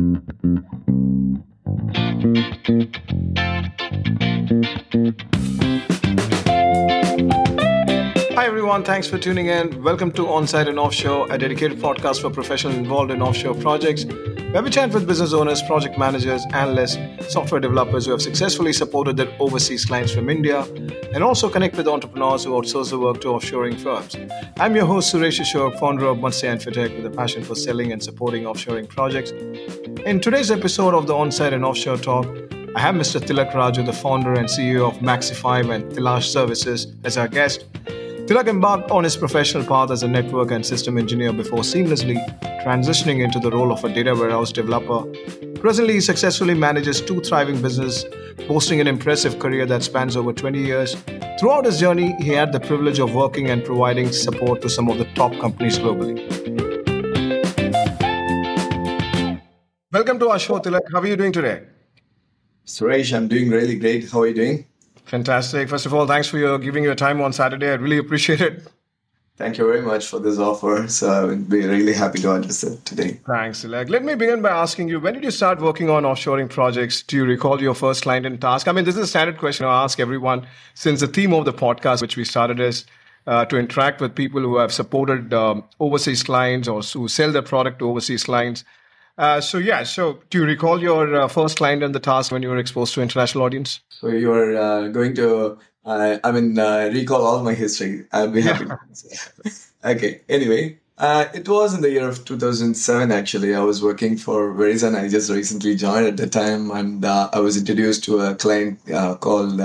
Hi everyone, thanks for tuning in. Welcome to Onsite and Offshore, a dedicated podcast for professionals involved in offshore projects, where we chat with business owners, project managers, analysts, software developers who have successfully supported their overseas clients from India, and also connect with entrepreneurs who outsource the work to offshoring firms. I'm your host Suresh Ashok, founder of Matsya Infotech, with a passion for selling and supporting offshoring projects. In today's episode of the Onsite and Offshore Talk, I have Mr. Thilak Raju, the founder and CEO of Maxyfi and Thilash Services, as our guest. Thilak embarked on his professional path as a network and system engineer before seamlessly transitioning into the role of a data warehouse developer. Presently, he successfully manages two thriving businesses, boasting an impressive career that spans over 20 years. Throughout his journey, he had the privilege of working and providing support to some of the top companies globally. Welcome to our show, Thilak. How are you doing today? Suresh, I'm doing really great. How are you doing? Fantastic. First of all, thanks for your giving your time on Saturday. I really appreciate it. Thank you very much for this offer. So I would be really happy to address it today. Thanks, Thilak. Let me begin by asking you, when did you start working on offshoring projects? Do you recall your first client and task? I mean, this is a standard question I ask everyone since the theme of the podcast, which we started is uh, to interact with people who have supported um, overseas clients or who sell their product to overseas clients. Uh, so yeah, so do you recall your uh, first client and the task when you were exposed to international audience? So you're uh, going to, uh, I mean, uh, recall all my history. I'll be happy. okay. Anyway, uh, it was in the year of 2007. Actually, I was working for Verizon. I just recently joined at the time, and I was introduced to a client called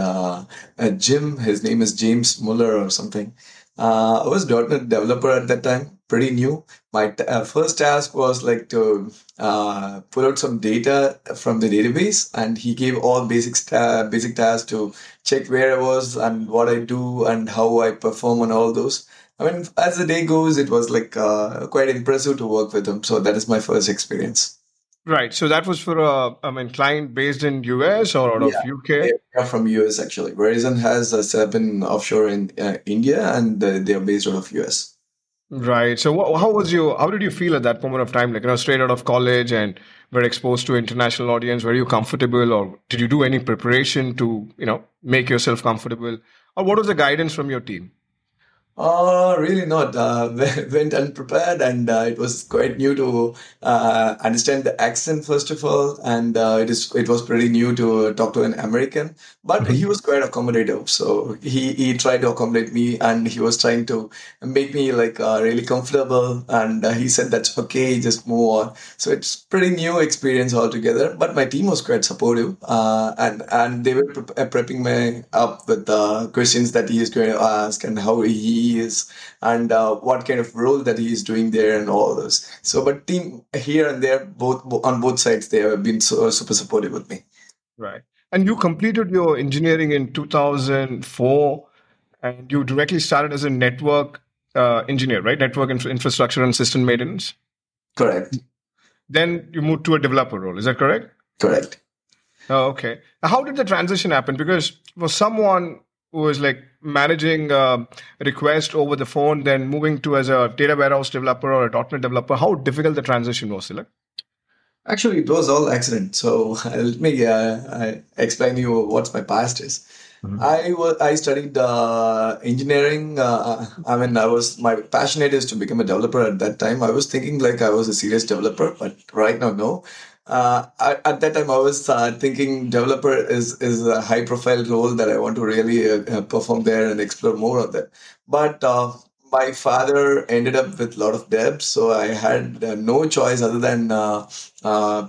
Jim. His name is James Muller or something. I was .NET developer at that time pretty new. My t- uh, first task was like to uh, pull out some data from the database, and he gave all basic sta- basic tasks to check where I was and what I do and how I perform on all those. I mean, as the day goes, it was like uh, quite impressive to work with him. So that is my first experience. Right. So that was for a, I mean, client based in US or out yeah, of UK? Yeah, from US actually. Verizon has a setup in offshore in uh, India, and uh, they are based out of US. Right. So, what, how was you? How did you feel at that moment of time? Like, you know, straight out of college and were exposed to international audience. Were you comfortable, or did you do any preparation to, you know, make yourself comfortable, or what was the guidance from your team? Uh, really not. Uh, went unprepared, and uh, it was quite new to uh, understand the accent first of all, and uh, it is it was pretty new to talk to an American. But mm-hmm. he was quite accommodative, so he he tried to accommodate me, and he was trying to make me like uh, really comfortable. And he said that's okay, just move on. So it's pretty new experience altogether. But my team was quite supportive, and and they were pre- prepping me up with the questions that he is going to ask and how he is and uh, what kind of role that he is doing there and all those. So, but team here and there, both on both sides, they have been so super supportive with me. Right. And you completed your engineering in 2004 and you directly started as a network uh, engineer, right? Network inf- infrastructure and system maintenance. Correct. Then you moved to a developer role. Is that correct? Correct. Oh, okay. How did the transition happen? Because for someone who was like managing a request over the phone, then moving to as a data warehouse developer or a .NET developer, how difficult the transition was, Thilak? Actually, it was all accident. So let me uh, explain you what my past is. Mm-hmm. I was I studied uh, engineering. Uh, I mean, I was my passionate is to become a developer at that time. I was thinking like I was a serious developer, but right now, no uh, at that time I was uh, thinking developer is is a high profile role that I want to really uh, uh perform there and explore more of that. But uh, my father ended up with a lot of debt, so I had uh, no choice other than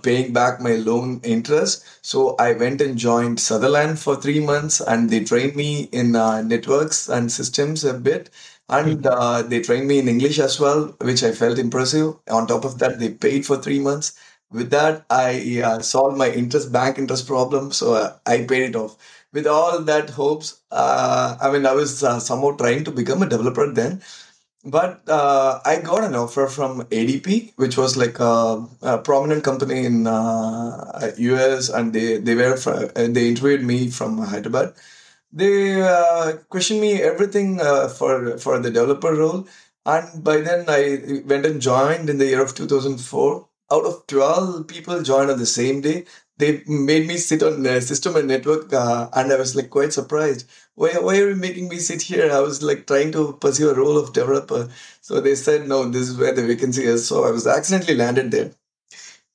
paying back my loan interest. So I went and joined Sutherland for three months, and they trained me in networks and systems a bit and uh, they trained me in English as well, which I felt impressive. On top of that, they paid for three months, with that i uh, solved my interest bank interest problem so uh, i paid it off. With all that hopes uh, i mean i was uh, somehow trying to become a developer then but uh, i got an offer from adp which was like a, a prominent company in us and they they were they interviewed me from hyderabad. They questioned me everything for for the developer role and by then i went and joined in the year of 2004 out of 12 people joined on the same day, they made me sit on the system and network uh, and i was like quite surprised. Why, why are you making me sit here? I was like trying to pursue a role of developer. So they said no this is where the vacancy is. So i was accidentally landed there.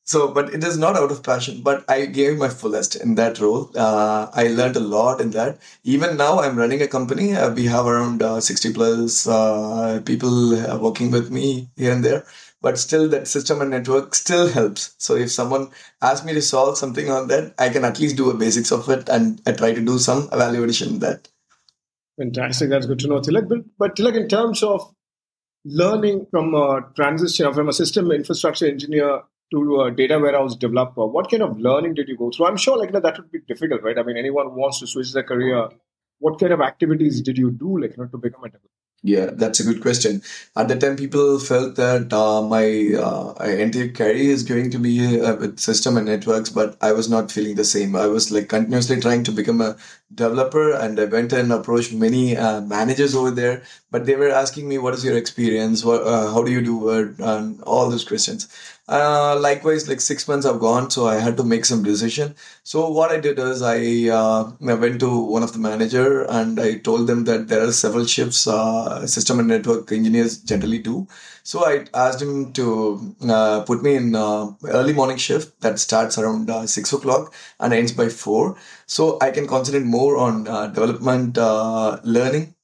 So but it is not out of passion but i gave my fullest in that role. Uh, i learned a lot in that. Even now i'm running a company. Uh, we have around uh, 60 plus uh, people uh, working with me here and there but still that system and network still helps. So if someone asks me to solve something on that i can at least do a basics of it and i try to do some evaluation that. Fantastic. That's good to know thilak. But, but thilak in terms of learning from a transition from a system infrastructure engineer to a data warehouse developer what kind of learning did you go through? I'm sure like that would be difficult right? I mean anyone wants to switch their career what kind of activities did you do like you know, to become a developer yeah, that's a good question. At the time, people felt that uh, my uh, entire career is going to be uh, with system and networks, but I was not feeling the same. I was like continuously trying to become a developer, and I went and approached many uh, managers over there, but they were asking me, "What is your experience? What, uh, how do you do it?" and all those questions. Uh, likewise, like six months have gone, so I had to make some decision. So what I did is I, uh, I went to one of the manager and I told them that there are several shifts uh, system and network engineers generally do. So I asked him to uh, put me in uh, early morning shift that starts around uh, six o'clock and ends by four. So I can concentrate more on development, learning,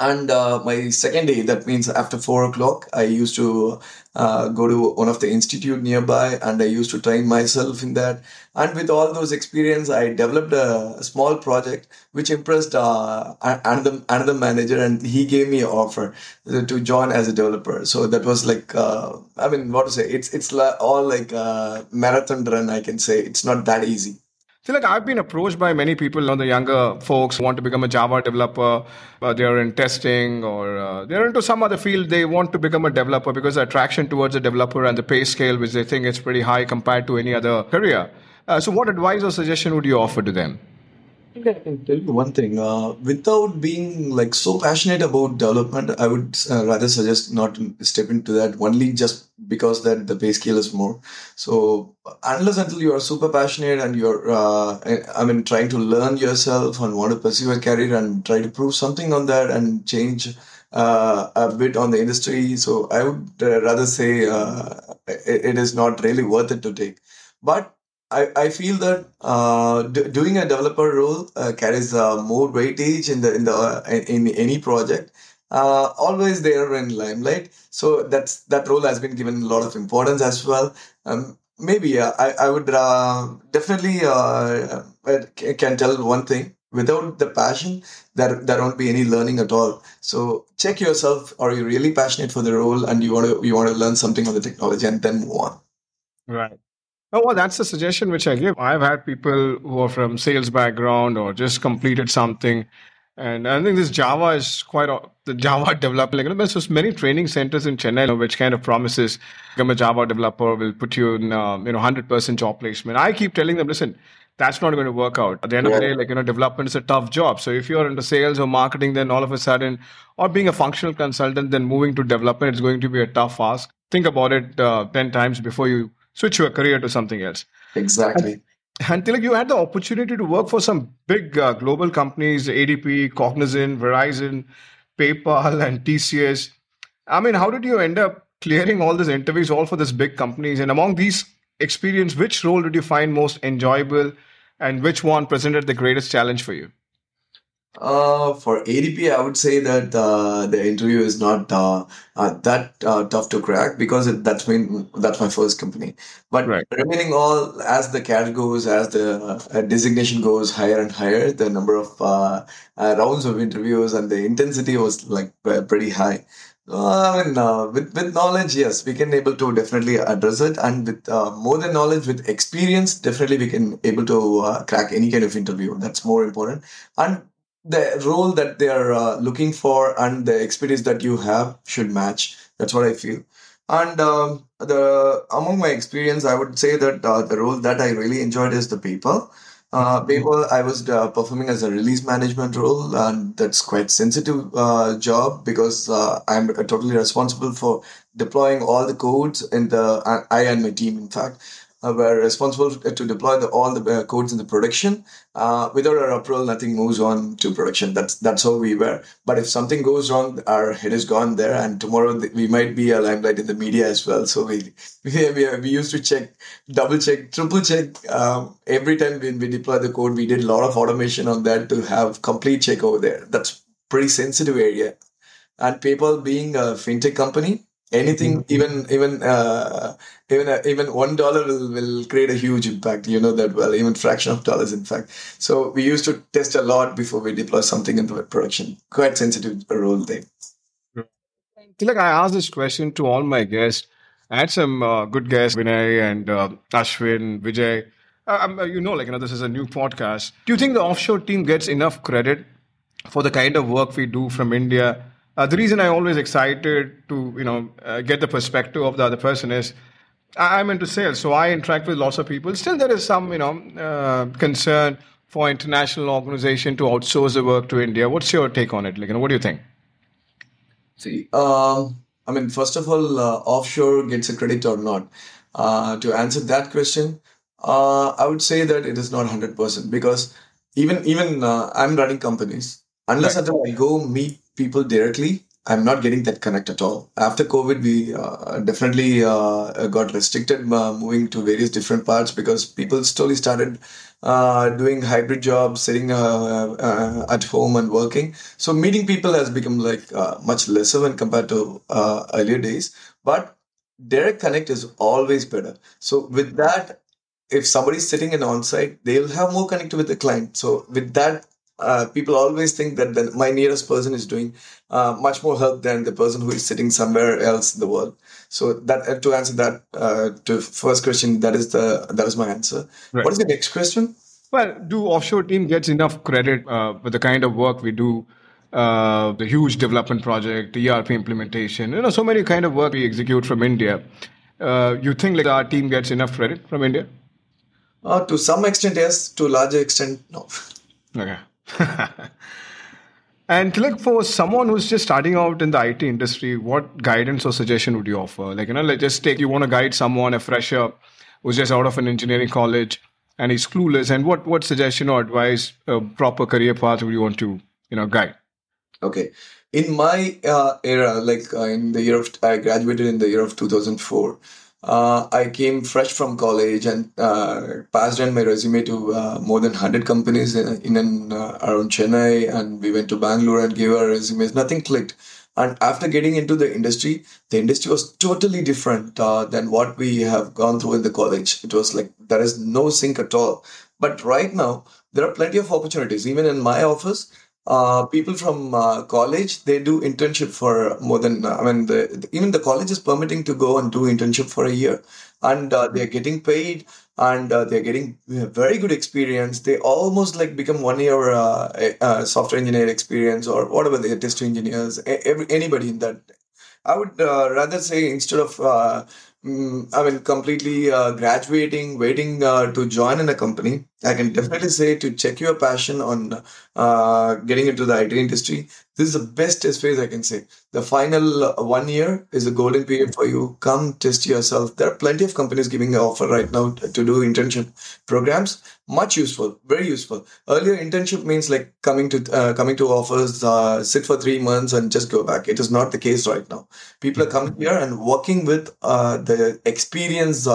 and uh, my second day, that means after four o'clock, I used to uh, go to one of the institute nearby, and I used to train myself in that. And with all those experience, I developed a, small project which impressed uh, another another manager, and he gave me an offer to join as a developer. So that was like, uh, I mean, what to say? It's it's all like a marathon run. I can say it's not that easy. See, like I've been approached by many people, you know, the younger folks want to become a Java developer. Uh, they're in testing or uh, they're into some other field. They want to become a developer because the attraction towards a developer and the pay scale, which they think is pretty high compared to any other career. Uh, so, what advice or suggestion would you offer to them? Think I can tell you one thing. Uh, without being like so passionate about development, I would uh, rather suggest not step into that only just because that the pay scale is more. So unless until you are super passionate and you're, uh, I mean, trying to learn yourself and want to pursue a career and try to prove something on that and change uh, a bit on the industry. So I would uh, rather say uh, it, it is not really worth it to take. But I, I feel that uh, d- doing a developer role uh, carries uh, more weightage in the in the uh, in any project. Uh, always there in limelight, so that's that role has been given a lot of importance as well. Um, maybe I I would uh, definitely can tell one thing. Without the passion, there there won't be any learning at all. So check yourself: Are you really passionate for the role, and you want to you want to learn something on the technology, and then move on. Right. Oh, well, that's the suggestion which I give. I've had people who are from sales background or just completed something. And I think this Java is quite a, the Java developer. Like, there's just many training centers in Chennai which kind of promises become a Java developer will put you in um, you know 100% job placement. I keep telling them, listen, that's not going to work out. At the end yeah. of the day, like you know, development is a tough job. So if you're into sales or marketing, then all of a sudden, or being a functional consultant, then moving to development, it's going to be a tough ask. Think about it uh, ten times before you switch your career to something else. Exactly. And, and you had the opportunity to work for some big uh, global companies, ADP, Cognizant, Verizon, PayPal, and TCS. I mean, how did you end up clearing all these interviews, all for these big companies? And among these experience, which role did you find most enjoyable, and which one presented the greatest challenge for you? Uh, for ADP, I would say that uh, the interview is not uh, uh that uh, tough to crack because it, that's been that's my first company. But right. remaining all as the cash goes, as the uh, designation goes higher and higher, the number of rounds of interviews and the intensity was like pretty high. I mean, with with knowledge, yes, we can able to definitely address it, and with more than knowledge, with experience, definitely we can able to crack any kind of interview. That's more important, and the role that they are uh, looking for and the expertise that you have should match. That's what I feel. And um, the among my experience, I would say that uh, the role that I really enjoyed is the PayPal. Uh, PayPal, I was uh, performing as a release management role, and that's quite sensitive uh, job because uh, I'm totally responsible for deploying all the codes in the. I and my team, in fact, uh, were responsible to deploy the, all the uh, codes in the production. Uh, without our approval, nothing moves on to production. That's that's how we were. But if something goes wrong, our head is gone there, and tomorrow we might be a limelight in the media as well. So we we, we, we used to check, double check, triple check um, every time when we deploy the code. We did a lot of automation on that to have complete check over there. That's pretty sensitive area. And PayPal being a fintech company, anything mm-hmm. even even uh, even uh, even one dollar will, will create a huge impact you know that well even fraction of dollars in fact. So we used to test a lot before we deploy something into production. Quite sensitive role there. Like i asked this question to all my guests. I had some uh, good guests vinay and uh, ashwin vijay. Uh, um, uh, you know like you know this is a new podcast. Do you think the offshore team gets enough credit for the kind of work we do from india uh, the reason I'm always excited to you know uh, get the perspective of the other person is I'm into sales, so I interact with lots of people. Still, there is some you know uh, concern for international organization to outsource the work to India. What's your take on it? Like, you know, what do you think? See, um, I mean, first of all, uh, offshore gets a credit or not. Uh, to answer that question, uh, I would say that it is not hundred percent because even even I'm running companies unless right. until I go meet people directly, I'm not getting that connect at all. After COVID, we uh, definitely uh, got restricted uh, moving to various different parts because people slowly started uh, doing hybrid jobs, sitting uh, uh, at home and working. So meeting people has become like much lesser when compared to earlier days. But direct connect is always better. So with that, if somebody's sitting in on-site, they'll have more connect with the client. So with that uh, people always think that the, my nearest person is doing uh, much more help than the person who is sitting somewhere else in the world. So that uh, to answer that uh, to first question, that is the that is my answer. Right. What is the next question? Well, do offshore team gets enough credit uh, for the kind of work we do? Uh, the huge development project, ERP implementation, you know, so many kind of work we execute from India. you think like our team gets enough credit from India? to some extent, yes. To a larger extent, no. Okay. and like for someone who's just starting out in the IT industry, what guidance or suggestion would you offer? Like, you know, let's just take you want to guide someone, a fresher who's just out of an engineering college and he's clueless. And what what suggestion or advice, a proper career path would you want to, you know, guide? Okay. In my uh, era, like uh, in the year of, I graduated in the year of 2004 uh, I came fresh from college and uh, passed on my resume to uh, more than 100 companies in, in and uh, around Chennai. And we went to Bangalore and gave our resumes. Nothing clicked. And after getting into the industry, the industry was totally different uh, than what we have gone through in the college. It was like there is no sync at all. But right now, there are plenty of opportunities. Even in my office, uh, people from uh, college they do internship for more than i mean the, even the college is permitting to go and do internship for a year. And uh, they're getting paid and uh, they're getting very good experience. They almost like become one year uh, uh, software engineer experience or whatever they're test engineers every, anybody in that. I would rather say instead of Mm, I mean, completely uh, graduating, waiting uh, to join in a company, I can definitely say to check your passion on uh, getting into the IT industry. This is the best test phase I can say. The final uh, one year is a golden period for you. Come test yourself. There are plenty of companies giving an offer right now to do internship programs. Much useful, very useful. Earlier, internship means like coming to uh, coming to offers, uh, sit for three months and just go back. It is not the case right now. People are coming here and working with the experienced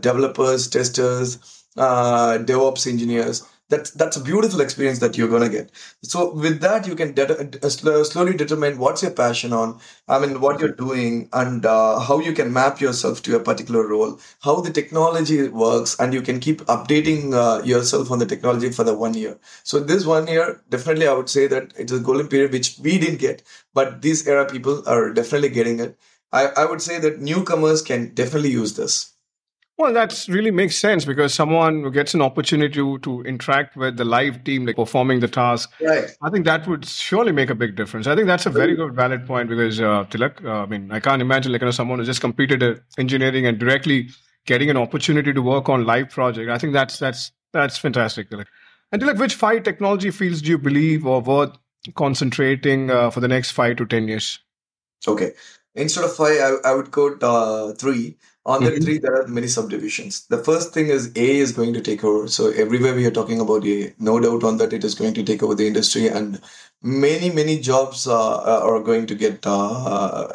developers, testers, uh, DevOps engineers. That's that's a beautiful experience that you're gonna get. So with that, you can de- uh, slowly determine what's your passion on. I mean, what you're doing and uh, how you can map yourself to a particular role, how the technology works, and you can keep updating uh, yourself on the technology for the one year. So this one year, definitely, I would say that it's a golden period which we didn't get, but these era people are definitely getting it. I, I would say that newcomers can definitely use this. Well, that really makes sense because someone who gets an opportunity to, to interact with the live team, like performing the task, right. I think that would surely make a big difference. I think that's a very good, valid point because, uh, Thilak, uh, I mean, I can't imagine like you know, someone who just completed engineering and directly getting an opportunity to work on live project. I think that's that's That's fantastic. Thilak. And Thilak, which five technology fields do you believe are worth concentrating uh, for the next five to 10 years? Okay. Instead of five, I, I would go uh, three. On mm-hmm. the three, there are many subdivisions. The first thing is A is going to take over. So everywhere we are talking about A, no doubt on that it is going to take over the industry, and many many jobs uh, are going to get. Uh,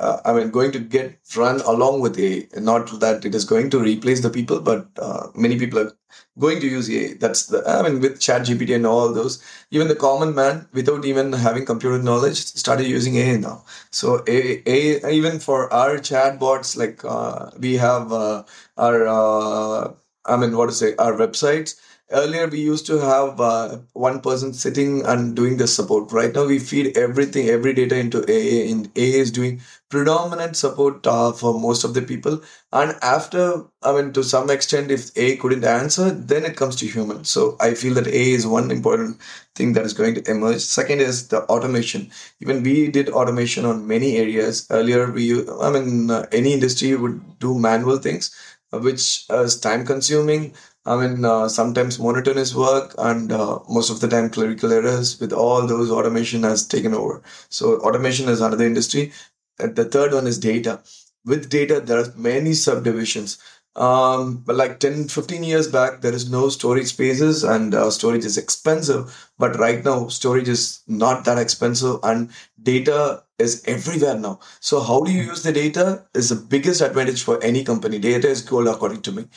uh, I mean, going to get run along with A. Not that it is going to replace the people, but uh, many people are going to use AI. That's the, I mean, with Chat GPT and all those, even the common man, without even having computer knowledge, started using AI now. So AI, AI even for our chatbots, like uh, we have uh, our, uh, I mean, what to say, our websites earlier we used to have uh, one person sitting and doing the support. Right now we feed everything every data into aa and aa is doing predominant support uh, for most of the people. And after i mean to some extent if a couldn't answer then it comes to human. So i feel that a is one important thing that is going to emerge. Second is the automation. Even we did automation on many areas. Earlier we i mean uh, any industry would do manual things uh, which is time consuming I mean, uh, sometimes monotonous work and uh, most of the time clerical errors with all those automation has taken over. So automation is another industry. And the third one is data. With data, there are many subdivisions. Um, but like 10, 15 years back, there is no storage spaces and uh, storage is expensive. But right now, storage is not that expensive and data is everywhere now. So how do you use the data is the biggest advantage for any company. Data is gold according to me.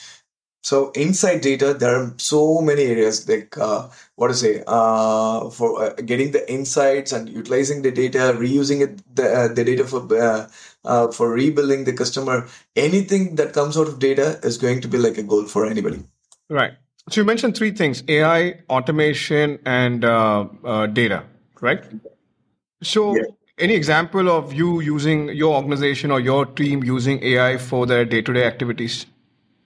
So inside data, there are so many areas like uh, what to say uh, for uh, getting the insights and utilizing the data, reusing it the, uh, the data for uh, uh, for rebuilding the customer. Anything that comes out of data is going to be like a goal for anybody. Right. So you mentioned three things: AI, automation, and data. Right. So. Yeah. Any example of you using your organization or your team using AI for their day-to-day activities?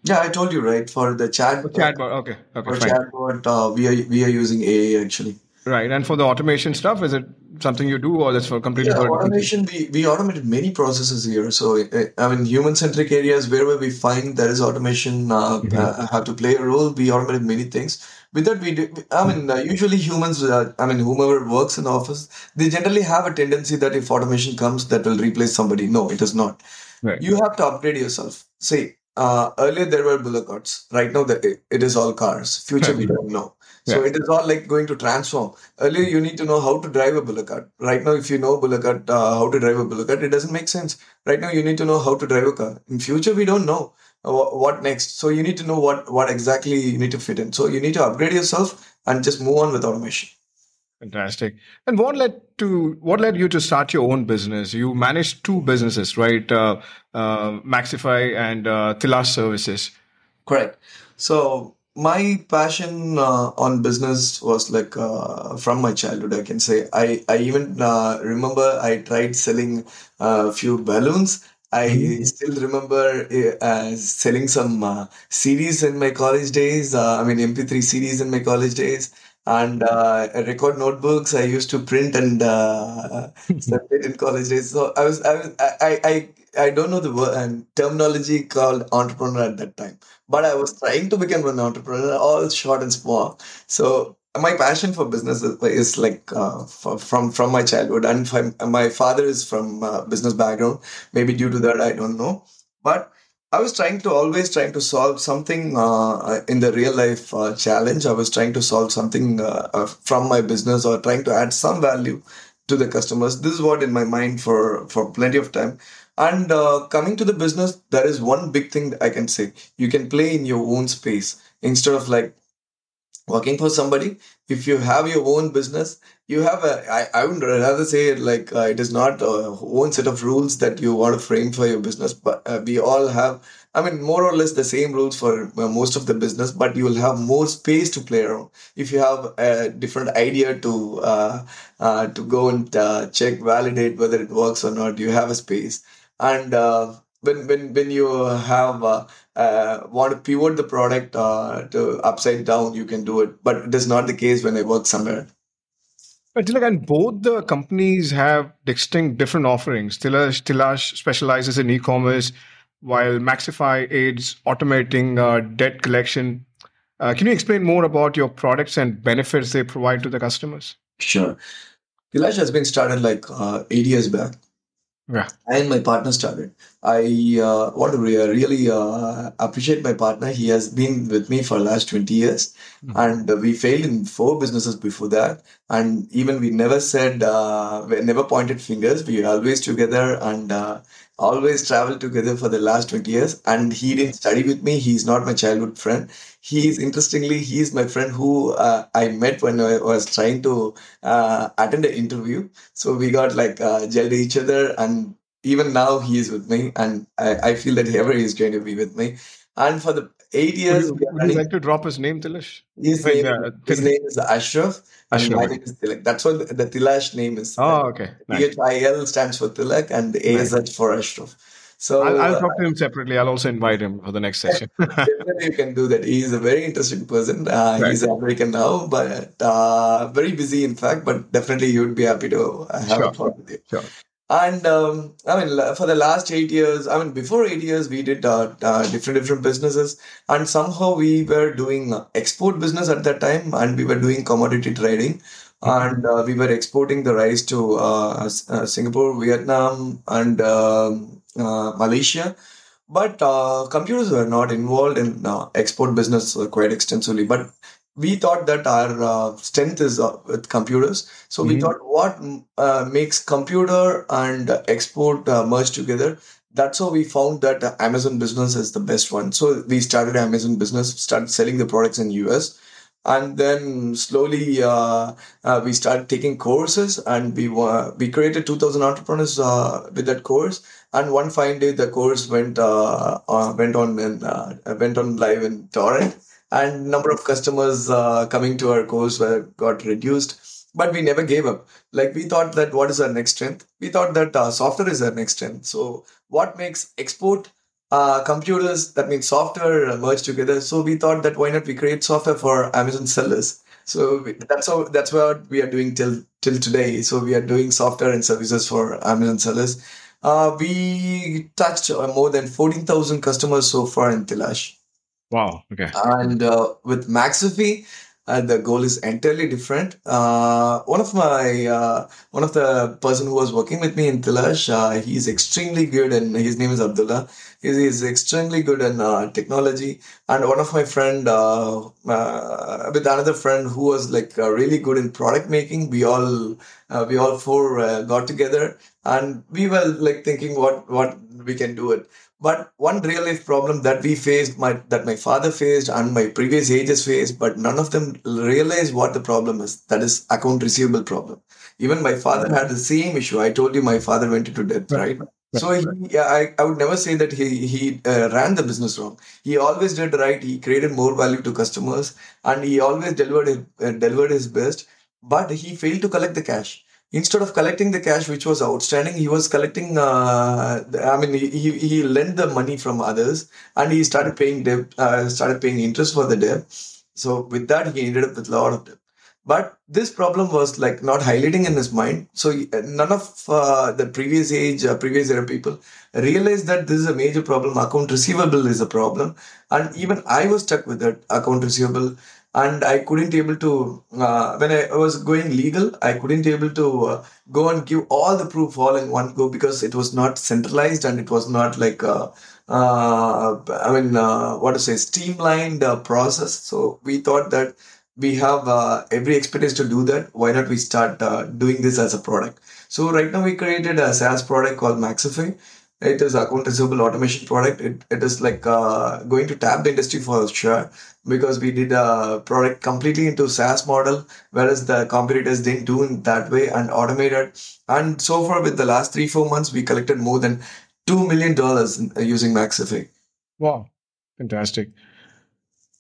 Yeah, I told you right for the chat. For chatbot, okay, okay, for fine. chatbot, uh, we are we are using AI actually. Right, and for the automation stuff, is it something you do, or that's for completely? Yeah, automation. We we automated many processes here. So eh, I mean, human centric areas wherever we find there is automation uh, mm-hmm. uh, have to play a role. We automated many things. With that, we do. I mean, uh, usually humans. Uh, I mean, whomever works in the office, they generally have a tendency that if automation comes, that will replace somebody. No, it is not. Right. You have to upgrade yourself. See, uh, earlier there were bullock carts. Right now, the, it is all cars. Future we don't know. So yeah. it is all like going to transform. Earlier, you need to know how to drive a bullock cart. Right now, if you know bullock cart, uh, how to drive a bullock cart, it doesn't make sense. Right now, you need to know how to drive a car. In future, we don't know uh, what next. So you need to know what what exactly you need to fit in. So you need to upgrade yourself and just move on with automation. Fantastic. And what led to what led you to start your own business? You managed two businesses, right? Uh, uh, Maxyfi and uh, Thilash Services. Correct. So my passion uh, on business was like uh, from my childhood. I can say I I even uh, remember I tried selling a few balloons. I mm-hmm. still remember uh, selling some uh, CDs in my college days. Uh, I mean MP3 CDs in my college days and uh, record notebooks I used to print and uh, in college days. So I was I was I I, I don't know the word and terminology called entrepreneur at that time, but I was trying to become an entrepreneur, all short and small. So my passion for business is, is like uh, for, from from my childhood, and my father is from uh, business background. Maybe due to that, I don't know, but I was trying to always trying to solve something uh, in the real life uh, challenge. I was trying to solve something uh, uh, from my business or trying to add some value to the customers. This is what in my mind for for plenty of time. And uh, coming to the business, there is one big thing I can say: you can play in your own space instead of like working for somebody if you have your own business you have a i, I would rather say like uh, it is not a own set of rules that you want to frame for your business but uh, we all have i mean more or less the same rules for uh, most of the business but you will have more space to play around if you have a different idea to uh, uh, to go and uh, check validate whether it works or not you have a space and when when when you have uh, uh, want to pivot the product uh, to upside down, you can do it. But it is not the case when I work somewhere. Like, and both the companies have distinct different offerings. Thilash, Thilash specializes in e-commerce, while Maxyfi aids automating uh, debt collection. Uh, can you explain more about your products and benefits they provide to the customers? Sure. Thilash has been started like uh, eight years back. Yeah. And my partner started. I uh, want to re- really uh, appreciate my partner. He has been with me for the last 20 years. Mm-hmm. And we failed in four businesses before that. And even we never said, uh, we never pointed fingers. We were always together and uh, always traveled together for the last 20 years. And he didn't study with me. He's not my childhood friend he's interestingly he's my friend who uh, i met when i was trying to uh, attend an interview so we got like uh, gelled each other and even now he is with me and i, I feel that ever is going to be with me and for the eight years would you, would you like to drop his name tilash his, Wait, name, uh, his name is ashraf and my name is Thilak. That's what the, the Thilash name is. Oh, okay. Nice. T-H-I-L stands for Thilak and the A nice. for Ashraf. So I'll, I'll talk to him separately. I'll also invite him for the next session. you can do that. He's a very interesting person. Uh, right. He's American now, but uh, very busy, in fact. But definitely, you would be happy to have sure. a talk with you. Sure. And um, I mean, for the last eight years, I mean, before eight years, we did uh, uh, different different businesses, and somehow we were doing export business at that time, and we were doing commodity trading and uh, we were exporting the rice to uh, uh, Singapore, Vietnam, and um, uh, Malaysia. But uh, computers were not involved in uh, export business quite extensively. But we thought that our strength is with computers. So mm-hmm. we thought what makes computer and export merge together that's how we found that Amazon business is the best one. So we started Amazon business, started selling the products in US and then slowly uh, uh, we started taking courses and we uh, we created 2000 entrepreneurs uh, with that course and one fine day the course went uh, uh, went on in, went on live in torrent and number of customers coming to our course were got reduced but we never gave up like we thought that what is our next strength we thought that software is our next strength so what makes export uh, computers, that means software uh, merged together. So we thought that why not we create software for Amazon sellers. So that's how that's what we are doing till till today. So we are doing software and services for Amazon sellers. Uh, we touched uh, more than fourteen thousand customers so far in Thilash. Wow. Okay. And uh, with Maxyfi, and the goal is entirely different. Uh, one of my uh, one of the person who was working with me in Thilash, uh, he's extremely good, and his name is Abdullah. He's, he's extremely good in uh, technology. And one of my friend uh, uh, with another friend who was like really good in product making. We all we all four got together, and we were like thinking what what we can do it. But one real life problem that we faced, my that my father faced and my previous ages faced, but none of them realized what the problem is. That is account receivable problem. Even my father had the same issue. I told you my father went into debt, right? right? So he, yeah, I, I would never say that he he uh, ran the business wrong. He always did right. He created more value to customers, and he always delivered his, uh, delivered his best. But he failed to collect the cash instead of collecting the cash which was outstanding he was collecting uh, i mean he, he lent the money from others and he started paying debt uh, started paying interest for the debt so with that he ended up with a lot of debt but this problem was like not highlighting in his mind. So none of uh, the previous age uh, previous era people realized that this is a major problem. Account receivable is a problem. And even i was stuck with that account receivable. And I couldn't able to uh, when I was going legal, I couldn't able to uh, go and give all the proof all in one go because it was not centralized and it was not like a, uh, I mean uh, what to say streamlined uh, process. So we thought that we have uh, every expertise to do that. Why not we start doing this as a product? So right now we created a SaaS product called Maxyfi it is account receivable automation product. It, it is like uh, going to tap the industry for sure because we did a product completely into SaaS model, whereas the competitors didn't do it that way and automated. And so far, with the last three four months, we collected more than two million dollars using Maxyfi. Wow, fantastic!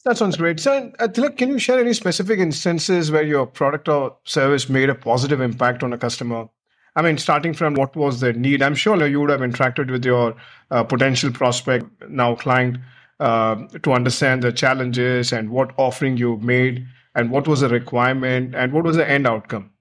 That sounds great. So, uh, Thilak, can you share any specific instances where your product or service made a positive impact on a customer? I mean, starting from what was the need, I'm sure you would have interacted with your uh, potential prospect, now client, uh, to understand the challenges and what offering you made and what was the requirement and what was the end outcome.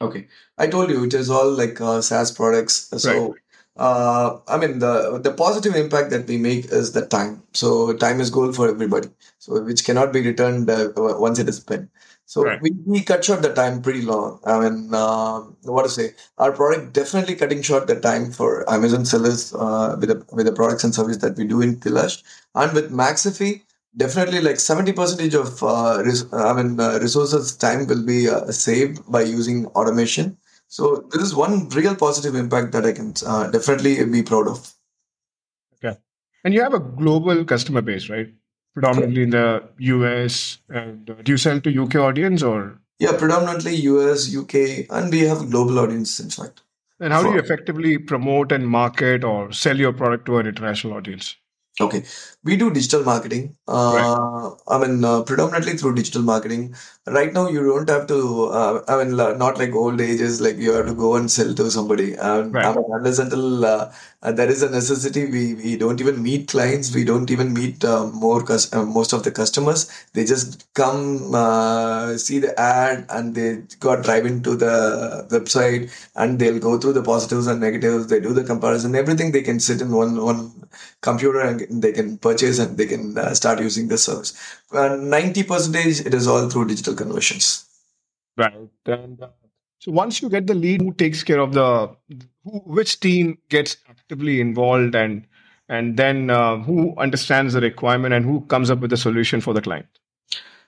Okay. I told you it is all like uh, SaaS products. So right. Uh, I mean, the the positive impact that we make is the time. So time is gold for everybody. So which cannot be returned uh, once it is spent. So right. we, we cut short the time pretty long. I mean, uh, what to say? Our product definitely cutting short the time for Amazon sellers uh, with the with the products and service that we do in Thilash, and with Maxyfi, definitely like 70 percentage of uh, res- i mean uh, resources time will be uh, saved by using automation so this is one real positive impact that i can uh, definitely be proud of. Okay. And you have a global customer base right? Predominantly in the us and uh, do you sell to uk audience or? Yeah predominantly us uk and we have a global audience in fact. And how do you effectively promote and market or sell your product to an international audience? Okay, we do digital marketing. Uh, right. I mean, uh, predominantly through digital marketing. Right now, you don't have to. Uh, I mean, not like old ages, like you have to go and sell to somebody. Um, right. I mean, unless until uh, there is a necessity, we, we don't even meet clients. We don't even meet uh, more cus- uh, most of the customers. They just come see the ad and they got drive into the website and they'll go through the positives and negatives. They do the comparison. Everything they can sit in one one computer and they can purchase and they can uh, start using the service. And 90 percentage, it is all through digital conversions. Right. And uh, so once you get the lead, who takes care of the, who, which team gets actively involved and and then uh, who understands the requirement and who comes up with a solution for the client?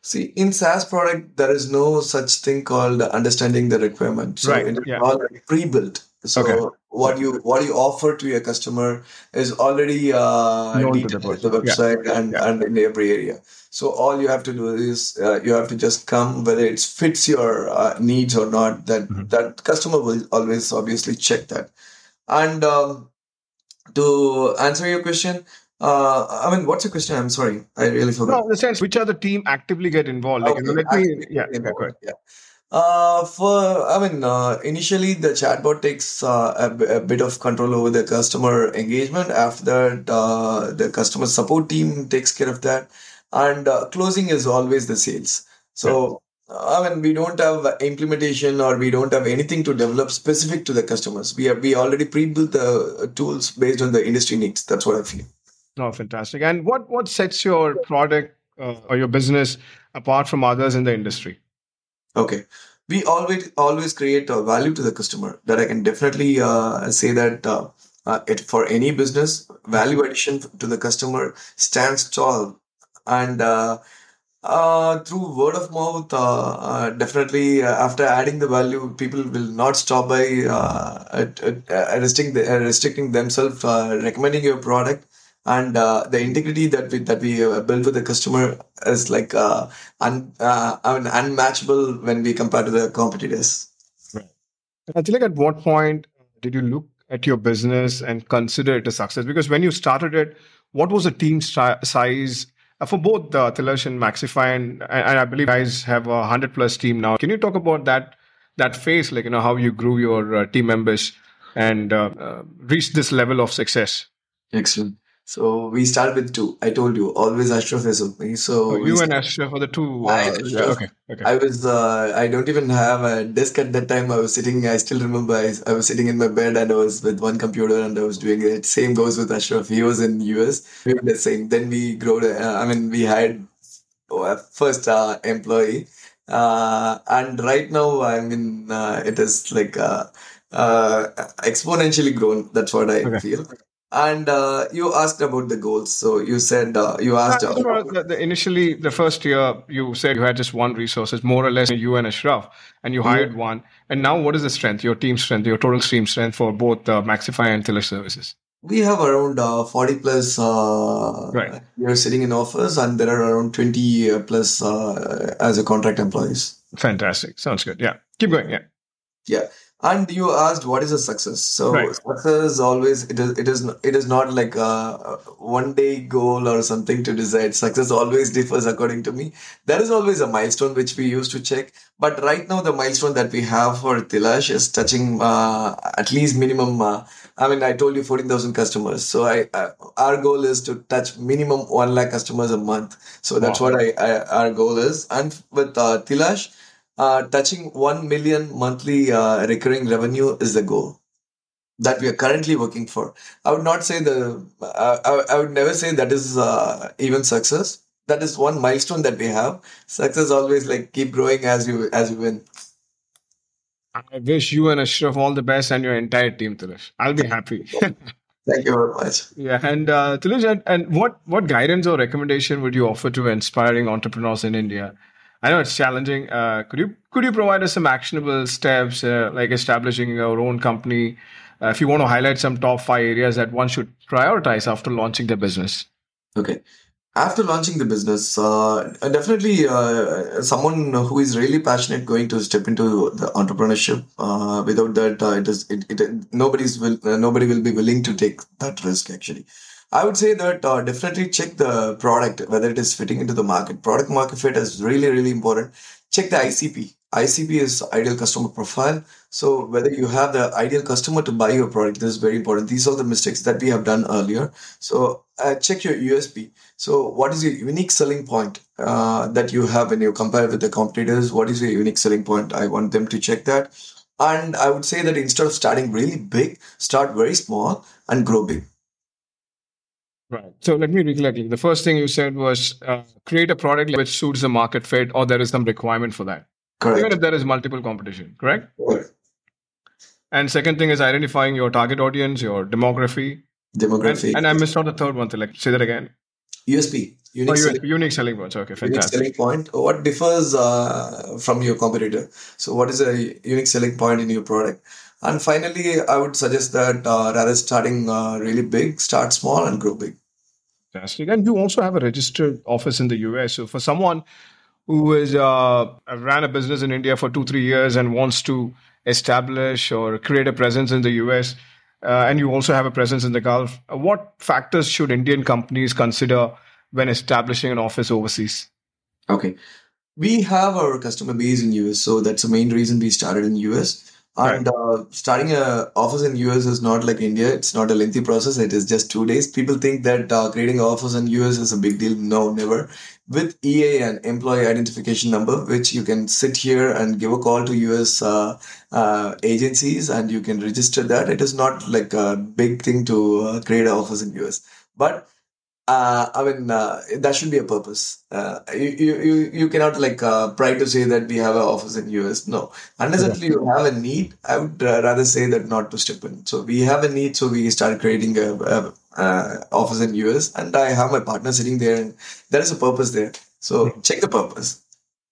See, in SaaS product, there is no such thing called understanding the requirement. So right. it's yeah. all pre-built. So okay. what you what you offer to your customer is already uh, detailed the, the website yeah. and yeah. and in every area. So all you have to do is uh, you have to just come whether it fits your uh, needs or not. That mm-hmm. that customer will always obviously check that. And um, to answer your question, uh, I mean, what's your question? I'm sorry, I really forgot. No, in the sense, which other team actively get involved? Like, okay, you know, let me, yeah, involved, yeah. Uh, for I mean, uh, initially the chatbot takes uh, a, a, bit of control over the customer engagement. After that, uh, the customer support team takes care of that, and uh, closing is always the sales. So. I mean, we don't have implementation or we don't have anything to develop specific to the customers. We have we already pre-built the tools based on the industry needs. That's what I feel. Oh, fantastic! And what what sets your product uh, or your business apart from others in the industry? Okay. We always always create a value to the customer that I can definitely uh, say that uh, uh, it for any business value addition to the customer stands tall and uh, uh, through word of mouth uh, definitely after adding the value people will not stop by restricting, restricting themselves recommending your product and uh, the integrity that we that we uh, build with the customer is like uh, un, uh, I mean unmatchable when we compare to the competitors. Right. Actually, at what point did you look at your business and consider it a success? Because when you started it, what was the team size? Uh, for both the Thilash and Maxyfi, and, and I believe guys have a hundred plus team now. Can you talk about that that phase, like you know how you grew your uh, team members and reached this level of success? Excellent. So we start with two. I told you always Ashraf is with me. So oh, you and Ashraf are the two. Uh, yeah, okay, okay. I was. Uh, I don't even have a desk at that time. I was sitting. I still remember. I, I, was sitting in my bed and I was with one computer and I was doing it. Same goes with Ashraf. He was in US. We were the same. Then we grew. Uh, I mean, we had oh, first uh, employee, uh, and right now I mean uh, it is like. Uh, uh, exponentially grown. That's what I okay. feel. And uh, you asked about the goals. So you said uh, you asked. Uh, the, the, initially, the first year, you said you had just one resources, more or less you and Ashraf, and you hired one. And now, what is the strength, your team strength, your total team strength for both uh, Maxyfi and Thilash services? We have around uh, 40 plus uh, right. You're sitting in office, and there are around 20 uh, plus uh, as a contract employees. Fantastic. Sounds good. Yeah. Keep going. Yeah. Yeah and you asked what is a success. So right. success always it is it is it is not like a one day goal or something to decide. Success always differs according to me. There is always a milestone which we used to check. But right now the milestone that we have for thilash is touching uh, at least minimum uh, i mean i told you 14000 customers. So i uh, our goal is to touch minimum 1 lakh customers a month. So that's wow. what I, I, our goal is. And with uh, thilash uh, touching 1 million monthly uh, recurring revenue is the goal. that we are currently working for. I would not say the, uh, I, I would never say that is uh, even success. That is one milestone that we have. Success always like keep growing as you as you win. I wish you and Ashraf all the best and your entire team, Tilish. I'll be happy. Thank you very much. Yeah, and uh, Tilish, and, and what what guidance or recommendation would you offer to inspiring entrepreneurs in India? I know it's challenging. Uh, could you could you provide us some actionable steps, uh, like establishing your own company, uh, if you want to highlight some top five areas that one should prioritize after launching the business. Okay. After launching the business, uh, definitely uh, someone who is really passionate going to step into the entrepreneurship. Uh, without that, it is it, it nobody's will nobody will be willing to take that risk. Actually, I would say that definitely check the product whether it is fitting into the market. Product market fit is really really important. Check the ICP. ICP is ideal customer profile. So whether you have the ideal customer to buy your product, this is very important. These are the mistakes that we have done earlier. So uh, check your USP. So what is your unique selling point uh, that you have when you compare with the competitors? What is your unique selling point? I want them to check that. And I would say that instead of starting really big, start very small and grow big. Right. So let me recollect. The first thing you said was uh, create a product which suits the market fit, or there is some requirement for that. Correct. Even if there is multiple competition, correct? Correct. And second thing is identifying your target audience, your demography. Demography. And, and I missed out the third one. Like, say that again. USP. Unique, oh, selling, unique selling points. Okay, fantastic. Unique selling point. What differs uh, from your competitor? So, what is a unique selling point in your product? And finally, I would suggest that uh, rather starting uh, really big, start small and grow big. Fantastic. And you also have a registered office in the US. So, for someone who is uh, ran a business in India for two, three years and wants to establish or create a presence in the US, uh, and you also have a presence in the Gulf, uh, what factors should Indian companies consider when establishing an office overseas? Okay. We have our customer base in US, so that's the main reason we started in US. And uh, starting a office in US is not like India. It's not a lengthy process. It is just two days. People think that uh, creating an office in US is a big deal. No, never. With EIN employee identification number, which you can sit here and give a call to US uh, uh, agencies and you can register that. It is not like a big thing to uh, create an office in US. But uh, I mean, uh, that should be a purpose. Uh, you, you, you cannot like uh, pride to say that we have an office in US. No, unless yeah. until you have a need, I would uh, rather say that not to step in. So we have a need, so we start creating a, a, a, office in US, and I have my partner sitting there, and there is a purpose there. So mm-hmm. check the purpose.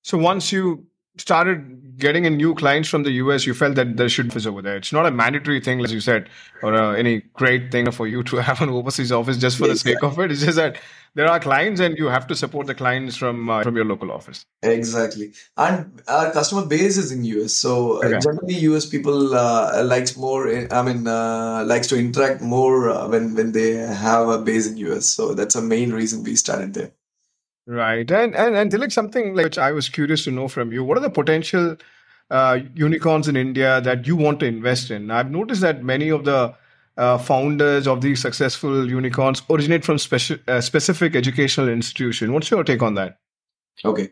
So once you started getting in new clients from the US, you felt that there should be over there. It's not a mandatory thing, as you said, or uh, any great thing for you to have an overseas office just for exactly. the sake of it. It's just that there are clients, and you have to support the clients from uh, from your local office. Exactly, and our customer base is in US, so uh, okay. generally US people uh, likes more. I mean, uh, likes to interact more uh, when when they have a base in US. So that's a main reason we started there. Right. And and and Thilak, something like which I was curious to know from you. What are the potential uh, unicorns in India that you want to invest in? I've noticed that many of the uh, founders of these successful unicorns originate from speci- uh, specific educational institution. What's your take on that? Okay.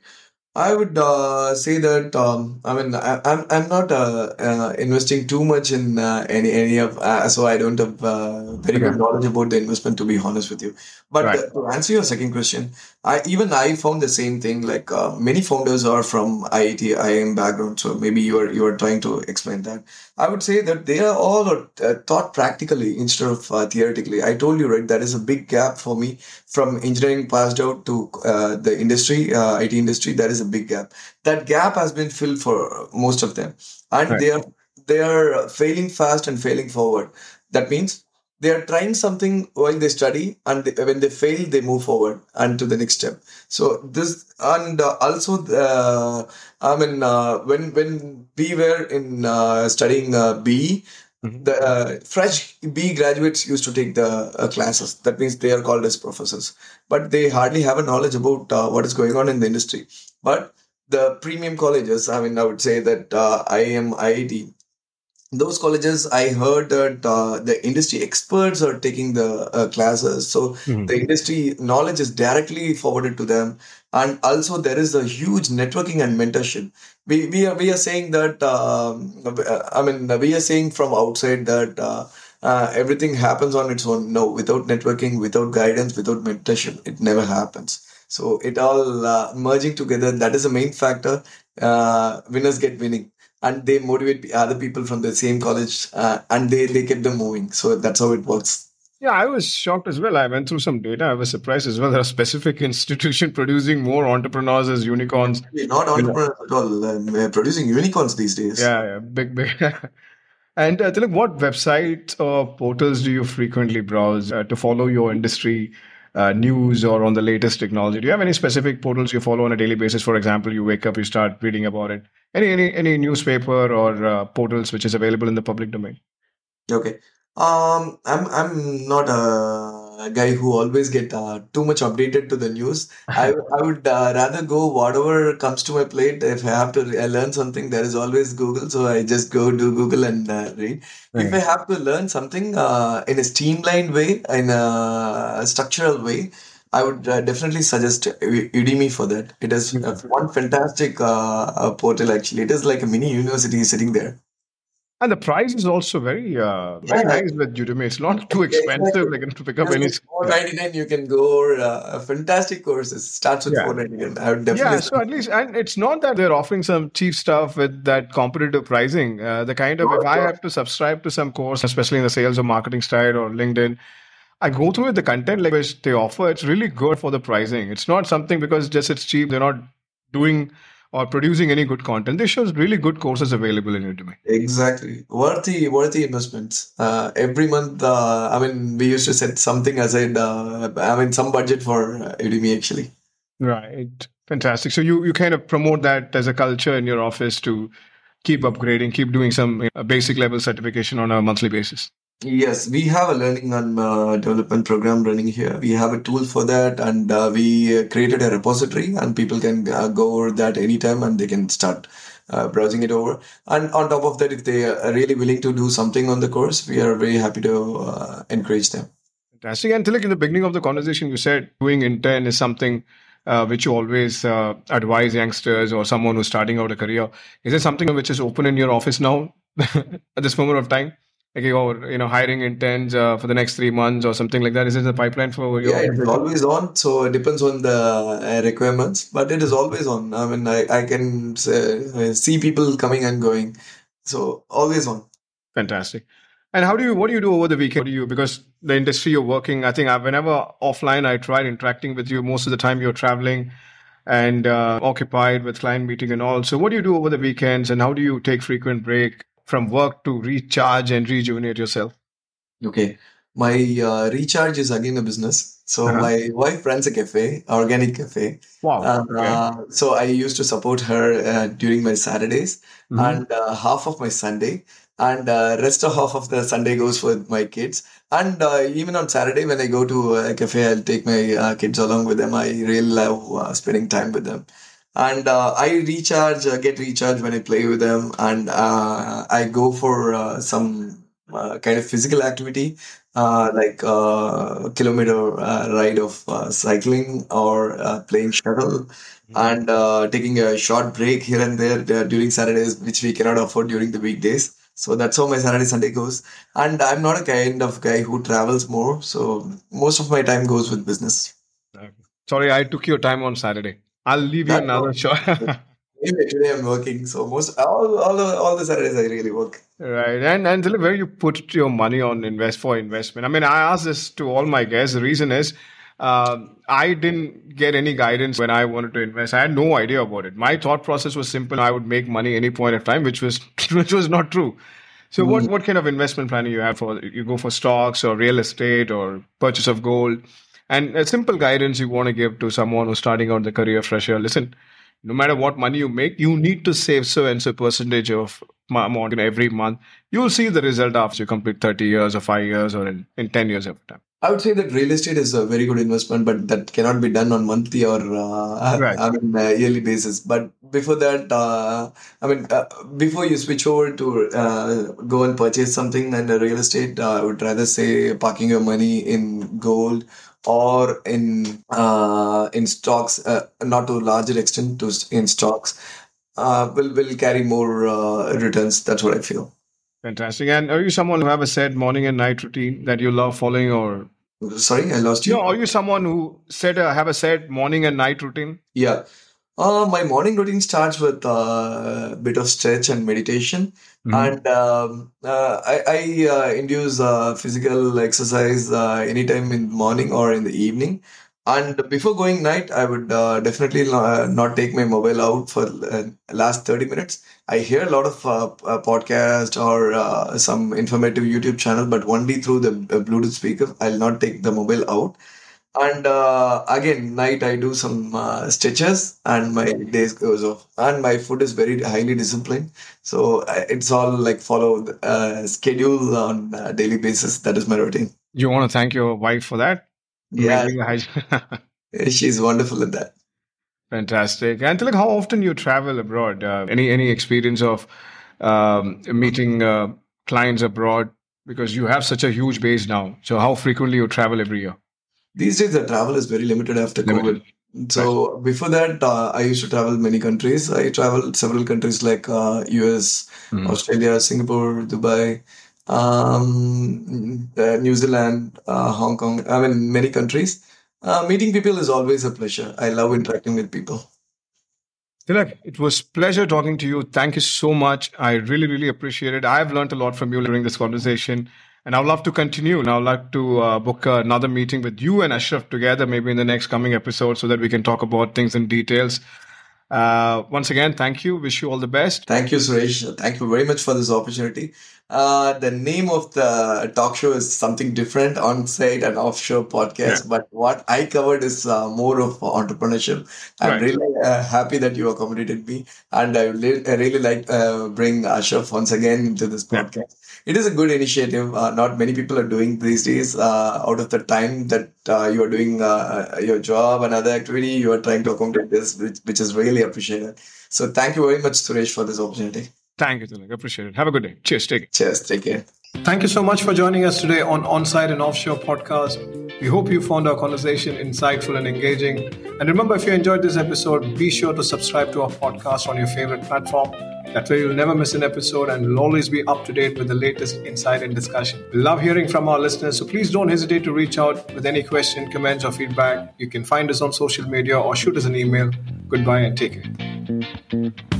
I would uh, say that um, I mean I, am I'm, I'm not uh, uh, investing too much in uh, any any of uh, so I don't have uh, very okay. good knowledge about the investment to be honest with you. But right. to answer your second question, I even I found the same thing. Like many founders are from IIT IIM background, so maybe you are you are trying to explain that. I would say that they are all uh, taught practically instead of uh, theoretically. I told you right that is a big gap for me from engineering passed out to uh, the industry IT industry. That is a big gap. That gap has been filled for most of them, and right. they are they are failing fast and failing forward. That means they are trying something while they study, and they, when they fail, they move forward and to the next step. So this and uh, also uh, I mean uh, when when we were in uh, studying uh, B. Mm-hmm. The uh, fresh B graduates used to take the uh, classes. That means they are called as professors, but they hardly have a knowledge about uh, what is going on in the industry. But the premium colleges, I mean, I would say that uh, IIM, IIT, those colleges, I heard that uh, the industry experts are taking the uh, classes. So mm-hmm. the industry knowledge is directly forwarded to them. and also there is a huge networking and mentorship we we are we are saying that um, i mean we are saying from outside that uh, uh, everything happens on its own no without networking without guidance without mentorship it never happens so it all uh, merging together that is the main factor uh, winners get winning and they motivate other people from the same college uh, and they they get them moving so that's how it works yeah, I was shocked as well. I went through some data. I was surprised as well. There are specific institution producing more entrepreneurs as unicorns. Not entrepreneurs at all. Um, producing unicorns these days. Yeah, yeah big, big. and uh, Thilak, what websites or portals do you frequently browse uh, to follow your industry uh, news or on the latest technology? Do you have any specific portals you follow on a daily basis? For example, you wake up, you start reading about it. Any any any newspaper or uh, portals which is available in the public domain? Okay. Um, I'm I'm not a guy who always get uh, too much updated to the news. I I would uh, rather go whatever comes to my plate. If I have to I learn something, there is always Google, so I just go do Google and uh, read. If I have to learn something uh, in a streamlined way, in a structural way, I would uh, definitely suggest Udemy for that. It is one fantastic uh, portal. Actually, it is like a mini university sitting there. And the price is also very uh, very yeah. nice with Udemy. It's not too expensive like to pick up any. Four ninety nine, you can go uh, fantastic courses. Starts with yeah. four ninety nine. I would definitely. Yeah, so at least, and it's not that they're offering some cheap stuff with that competitive pricing. Uh, the kind of if I have to subscribe to some course, especially in the sales or marketing side or LinkedIn, I go through it. The content like which they offer, it's really good for the pricing. It's not something because just it's cheap. They're not doing or producing any good content. They show really good courses available in Udemy. Exactly, worthy, worthy investments. Uh, every month, uh, I mean, we used to set something aside. Uh, I mean, some budget for Udemy actually. Right, fantastic. So you you kind of promote that as a culture in your office to keep upgrading, keep doing some uh, basic level certification on a monthly basis. Yes, we have a learning and uh, development program running here. We have a tool for that, and uh, we created a repository, and people can uh, go over that anytime, and they can start uh, browsing it over. And on top of that, if they are really willing to do something on the course, we are very happy to uh, encourage them. Fantastic. And Thilak, in the beginning of the conversation, you said doing intern is something uh, which you always uh, advise youngsters or someone who's starting out a career. Is it something which is open in your office now at this moment of time? Like or you know hiring interns uh, for the next three months or something like that? Is it the pipeline for your yeah it's always on. So it depends on the uh, requirements but it is always on. I mean i, I can uh, see people coming and going. So always on. Fantastic. And how do you what do you do over the weekend? Do you because the industry you're working i think I, whenever offline i tried interacting with you. Most of the time you're traveling and uh, occupied with client meeting and all. So what do you do over the weekends and how do you take frequent break from work to recharge and rejuvenate yourself? Okay. My uh, recharge is again a business. So uh-huh. my wife runs a cafe, organic cafe. Wow. Uh, okay. so I used to support her uh, during my Saturdays mm-hmm. and uh, half of my Sunday and uh, rest of half of the Sunday goes for my kids. And uh, even on Saturday when I go to a cafe, I'll take my uh, kids along with them. I really love uh, spending time with them and uh, I recharge, uh, get recharged when I play with them, and uh, I go for uh, some uh, kind of physical activity, uh, like a kilometer ride of cycling or playing shuttle, mm-hmm. and taking a short break here and there during Saturdays, which we cannot afford during the weekdays. So that's how my Saturday Sunday goes. And I'm not a kind of guy who travels more, so most of my time goes with business. Sorry, I took your time on Saturday. I'll leave you another shot. today I'm working, so most all all the, all the Saturdays I really work. Right, and and where you put your money on invest for investment. I mean, I ask this to all my guests. The reason is. Uh, I didn't get any guidance when I wanted to invest. I had no idea about it. My thought process was simple. I would make money any point of time, which was which was not true. So, mm-hmm. what what kind of investment planning you have for? You go for stocks or real estate or purchase of gold? And a simple guidance you want to give to someone who's starting out the career fresher listen, no matter what money you make, you need to save so and so percentage of amount every month. You will see the result after you complete 30 years or five years or in, in 10 years of time. I would say that real estate is a very good investment, but that cannot be done on monthly or uh, right. I mean uh, yearly basis. But before that, uh, I mean uh, before you switch over to uh, go and purchase something in real estate, uh, I would rather say parking your money in gold or in uh, in stocks, uh, not to a larger extent, to in stocks, uh, will will carry more uh, returns. That's what I feel. Fantastic. And are you someone who have a set morning and night routine that you love following, or sorry, I lost you? No, are you someone who said uh, have a set morning and night routine? Yeah. Uh, my morning routine starts with uh, a bit of stretch and meditation, mm-hmm. and um, uh, I, I uh, induce uh, physical exercise uh, anytime in the morning or in the evening. And before going night, I would definitely not take my mobile out for last thirty minutes. I hear a lot of podcast or some informative YouTube channel, but only through the Bluetooth speaker. I'll not take the mobile out and uh, again night i do some uh, stitches and my days goes off. And my food is very highly disciplined. So uh, it's all like follow uh, schedule on a daily basis. That is my routine. You want to thank your wife for that? Yeah. she's wonderful at that. Fantastic. And like how often you travel abroad? Uh, any any experience of um, meeting uh, clients abroad? Because you have such a huge base now. So how frequently you travel every year these days, the travel is very limited after limited. COVID. So right. before that, uh, I used to travel many countries. I traveled several countries like uh, US, mm. Australia, Singapore, Dubai, um, uh, New Zealand, uh, Hong Kong. I mean, many countries. Uh, meeting people is always a pleasure. I love interacting with people. Thilak, it was pleasure talking to you. Thank you so much. I really, really appreciate it. I've learned a lot from you during this conversation. And I would love to continue. And I would like to uh, book another meeting with you and Ashraf together, maybe in the next coming episode, so that we can talk about things in details. Uh, once again, thank you. Wish you all the best. Thank you, Suresh. Thank you very much for this opportunity. Uh, the name of the talk show is something different on site and offshore podcast, yeah. but what I covered is uh, more of entrepreneurship. I'm right. really uh, happy that you accommodated me, and I, really, I really like uh, bring Ashraf once again into this podcast. Yeah it is a good initiative. Uh, not many people are doing these days. Uh, out of the time that uh, you are doing uh, your job and other activity, you are trying to accommodate this, which, which is really appreciated. So thank you very much, Suresh, for this opportunity. Thank you, Thilak. Appreciate it. Have a good day. Cheers. Take it. Cheers. Take care. Thank you so much for joining us today on Onsite and Offshore podcast. We hope you found our conversation insightful and engaging. And remember, if you enjoyed this episode, be sure to subscribe to our podcast on your favorite platform that way, you'll never miss an episode and will always be up to date with the latest insight and discussion. We love hearing from our listeners, so please don't hesitate to reach out with any question, comments, or feedback. You can find us on social media or shoot us an email. Goodbye and take care.